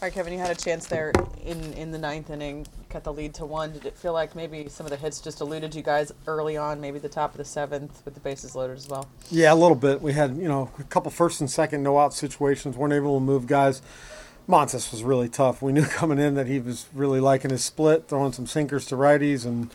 All right, Kevin, you had a chance there in, in the ninth inning, cut the lead to one. Did it feel like maybe some of the hits just eluded you guys early on, maybe the top of the seventh with the bases loaded as well? Yeah, a little bit. We had, you know, a couple first and second no out situations, weren't able to move guys. Montes was really tough. We knew coming in that he was really liking his split, throwing some sinkers to righties, and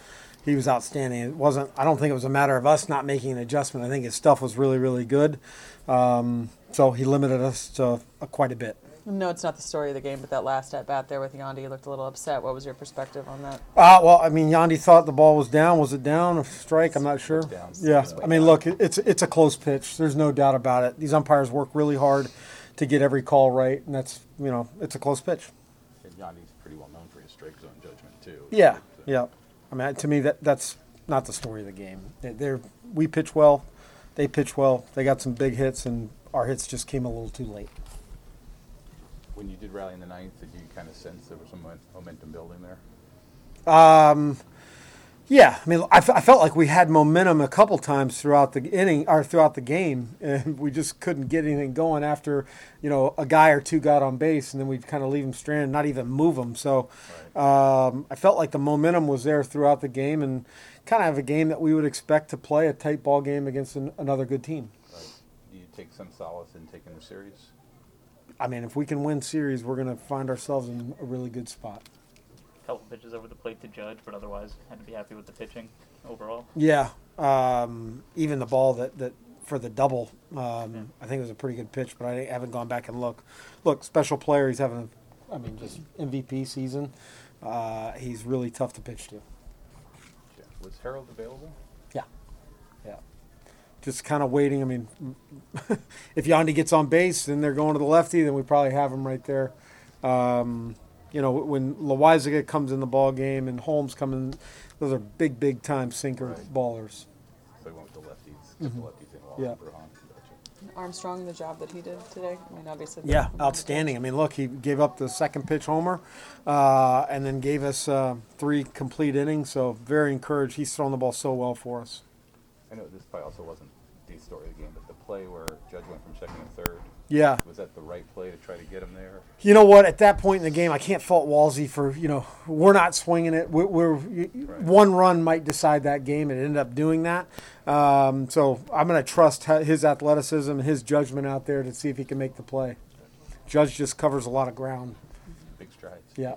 he was outstanding. It wasn't, I don't think it was a matter of us not making an adjustment. I think his stuff was really, really good. Um, so he limited us to uh, quite a bit. No, it's not the story of the game, but that last at bat there with Yandy looked a little upset. What was your perspective on that? Uh, well, I mean, Yandy thought the ball was down. Was it down? A strike? I'm not sure. down. Yeah, I mean, look, it's it's a close pitch. There's no doubt about it. These umpires work really hard to get every call right, and that's you know, it's a close pitch. And Yandy's pretty well known for his strike zone judgment too. Yeah, So, yeah. I mean, to me, that that's not the story of the game. They- They're we pitch well, they pitch well. They got some big hits, and our hits just came a little too late. When you did rally in the ninth, did you kind of sense there was some momentum building there? Um, yeah, I mean, I, f- I felt like we had momentum a couple times throughout the inning or throughout the game, and we just couldn't get anything going after, you know, a guy or two got on base, and then we'd kind of leave them stranded, not even move them. So, um, I felt like the momentum was there throughout the game, and kind of have a game that we would expect to play a tight ball game against an, another good team. Right. Do you take some solace in taking the series? I mean, if we can win series, we're going to find ourselves in a really good spot. A couple pitches over the plate to judge, but otherwise had to be happy with the pitching overall. Yeah, um, even the ball that, that for the double, um, I think it was a pretty good pitch, but I haven't gone back and look. Look, special player, he's having, I mean, just MVP season. Uh, he's really tough to pitch to. Yeah. Was Harold available? Yeah, yeah. Just kind of waiting. I mean, if Yandy gets on base, then they're going to the lefty. Then we probably have him right there. Um, you know, when Loizaga comes in the ball game and Holmes coming, those are big, big time sinker Right. ballers. So he went with the lefties. Kept the lefties in Mm-hmm. Yeah. Armstrong, the job that he did today. I mean, obviously. Yeah, outstanding. I mean, look, he gave up the second pitch homer, uh, and then gave us uh, three complete innings. So very encouraged. He's thrown the ball so well for us. I know this probably also wasn't the story of the game, but the play where Judge went from second to third, Yeah. was that the right play to try to get him there? You know what? At that point in the game, I can't fault Walsey for you know we're not swinging it. We're, we're one run might decide that game, and it ended up doing that. Um, so I'm going to trust his athleticism and his judgment out there to see if he can make the play. Judge just covers a lot of ground. Big strides. Yeah.